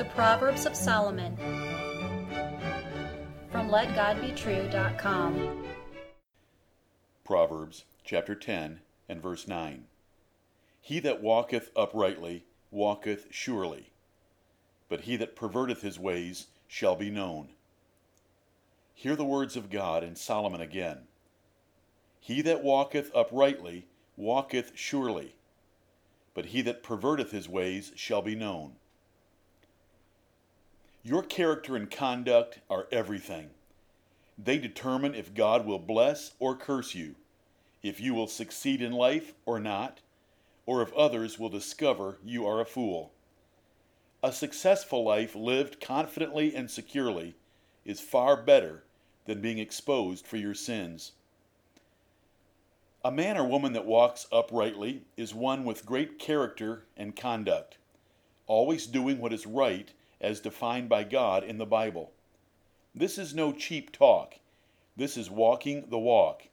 The Proverbs of Solomon from LetGodBetrue.com. Proverbs chapter 10 and verse 9. He that walketh uprightly walketh surely, but he that perverteth his ways shall be known. Hear the words of God and Solomon again. He that walketh uprightly walketh surely, but he that perverteth his ways shall be known. Your character and conduct are everything. They determine if God will bless or curse you, if you will succeed in life or not, or if others will discover you are a fool. A successful life lived confidently and securely is far better than being exposed for your sins. A man or woman that walks uprightly is one with great character and conduct, always doing what is right as defined by God in the Bible. This is no cheap talk. This is walking the walk.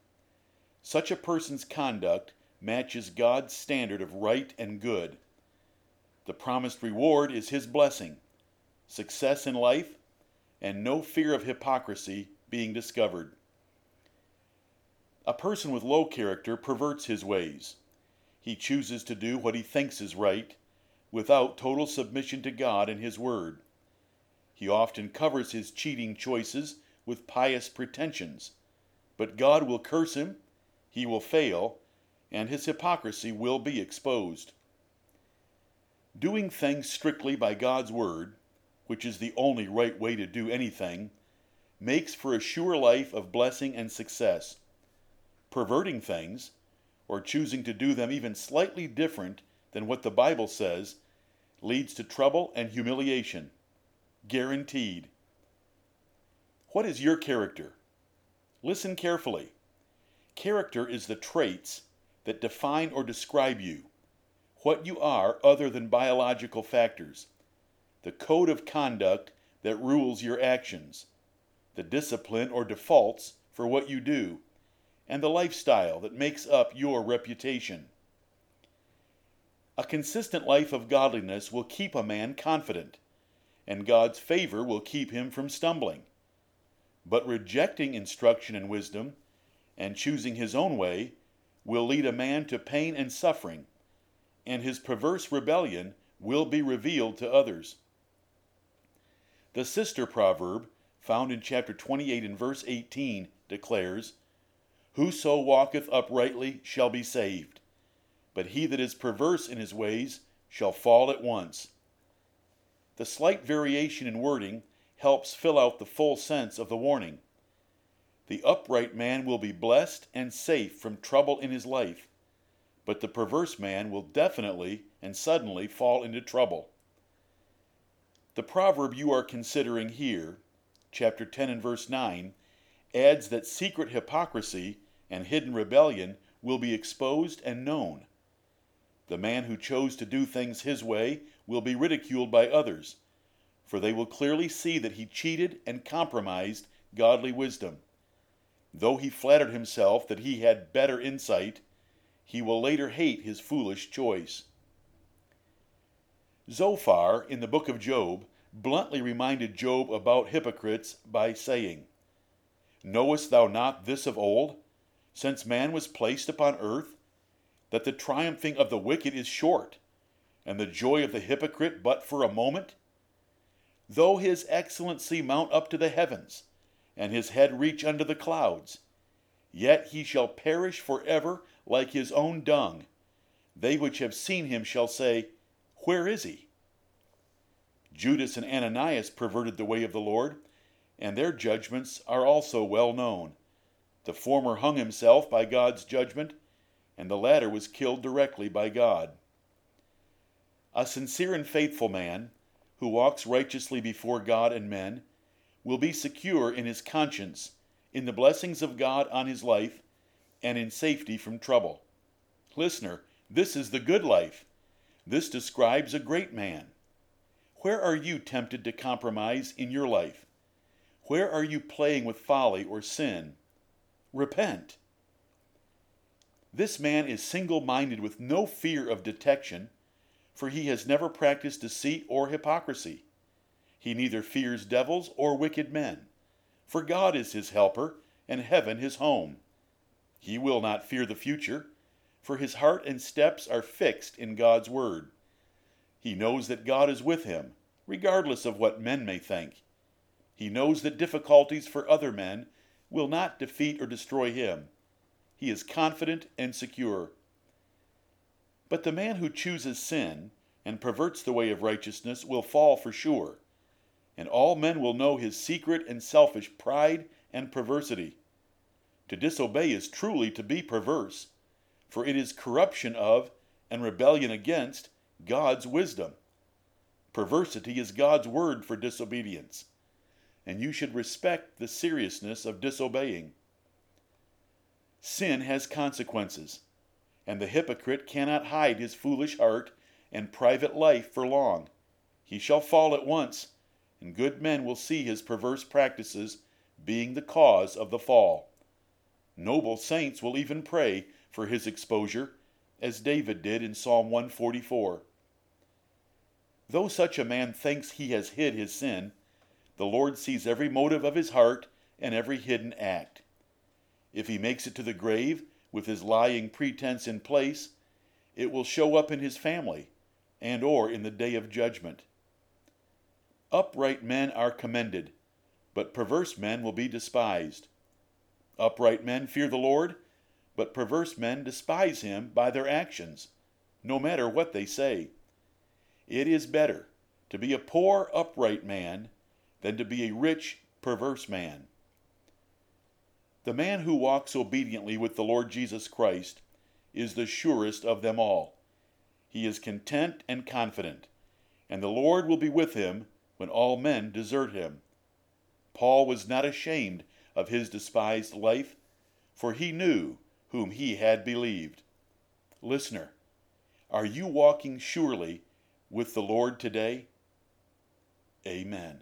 Such a person's conduct matches God's standard of right and good. The promised reward is His blessing, success in life, and no fear of hypocrisy being discovered. A person with low character perverts his ways. He chooses to do what he thinks is right without total submission to God and His Word. He often covers his cheating choices with pious pretensions, but God will curse him, he will fail, and his hypocrisy will be exposed. Doing things strictly by God's Word, which is the only right way to do anything, makes for a sure life of blessing and success. Perverting things, or choosing to do them even slightly different than what the Bible says, leads to trouble and humiliation. Guaranteed. What is your character? Listen carefully. Character is the traits that define or describe you, what you are other than biological factors, the code of conduct that rules your actions, the discipline or defaults for what you do, and the lifestyle that makes up your reputation. A consistent life of godliness will keep a man confident, and God's favor will keep him from stumbling. But rejecting instruction and wisdom, and choosing his own way, will lead a man to pain and suffering, and his perverse rebellion will be revealed to others. The sister proverb, found in chapter 28 and verse 18, declares, Whoso walketh uprightly shall be saved, but he that is perverse in his ways shall fall at once. The slight variation in wording helps fill out the full sense of the warning. The upright man will be blessed and safe from trouble in his life, but the perverse man will definitely and suddenly fall into trouble. The proverb you are considering here, chapter 10 and verse 9, adds that secret hypocrisy and hidden rebellion will be exposed and known. The man who chose to do things his way will be ridiculed by others, for they will clearly see that he cheated and compromised godly wisdom. Though he flattered himself that he had better insight, he will later hate his foolish choice. Zophar, in the book of Job, bluntly reminded Job about hypocrites by saying, Knowest thou not this of old, since man was placed upon earth, that the triumphing of the wicked is short, and the joy of the hypocrite but for a moment? Though his excellency mount up to the heavens, and his head reach unto the clouds, yet he shall perish for ever like his own dung. They which have seen him shall say, Where is he? Judas and Ananias perverted the way of the Lord, and their judgments are also well known. The former hung himself by God's judgment, and the latter was killed directly by God. A sincere and faithful man, who walks righteously before God and men, will be secure in his conscience, in the blessings of God on his life, and in safety from trouble. Listener, this is the good life. This describes a great man. Where are you tempted to compromise in your life? Where are you playing with folly or sin? Repent. This man is single minded with no fear of detection, for he has never practiced deceit or hypocrisy. He neither fears devils or wicked men, for God is his helper, and heaven his home. He will not fear the future, for his heart and steps are fixed in God's word. He knows that God is with him, regardless of what men may think. He knows that difficulties for other men will not defeat or destroy him. He is confident and secure. But the man who chooses sin and perverts the way of righteousness will fall for sure, and all men will know his secret and selfish pride and perversity. To disobey is truly to be perverse, for it is corruption of and rebellion against God's wisdom. Perversity is God's word for disobedience, and you should respect the seriousness of disobeying. Sin has consequences, and the hypocrite cannot hide his foolish heart and private life for long. He shall fall at once, and good men will see his perverse practices being the cause of the fall. Noble saints will even pray for his exposure, as David did in Psalm 144. Though such a man thinks he has hid his sin, the Lord sees every motive of his heart and every hidden act. If he makes it to the grave with his lying pretense in place, it will show up in his family and or in the day of judgment. Upright men are commended, but perverse men will be despised. Upright men fear the Lord, but perverse men despise him by their actions, no matter what they say. It is better to be a poor, upright man than to be a rich, perverse man. The man who walks obediently with the Lord Jesus Christ is the surest of them all. He is content and confident, and the Lord will be with him when all men desert him. Paul was not ashamed of his despised life, for he knew whom he had believed. Listener, are you walking surely with the Lord today? Amen.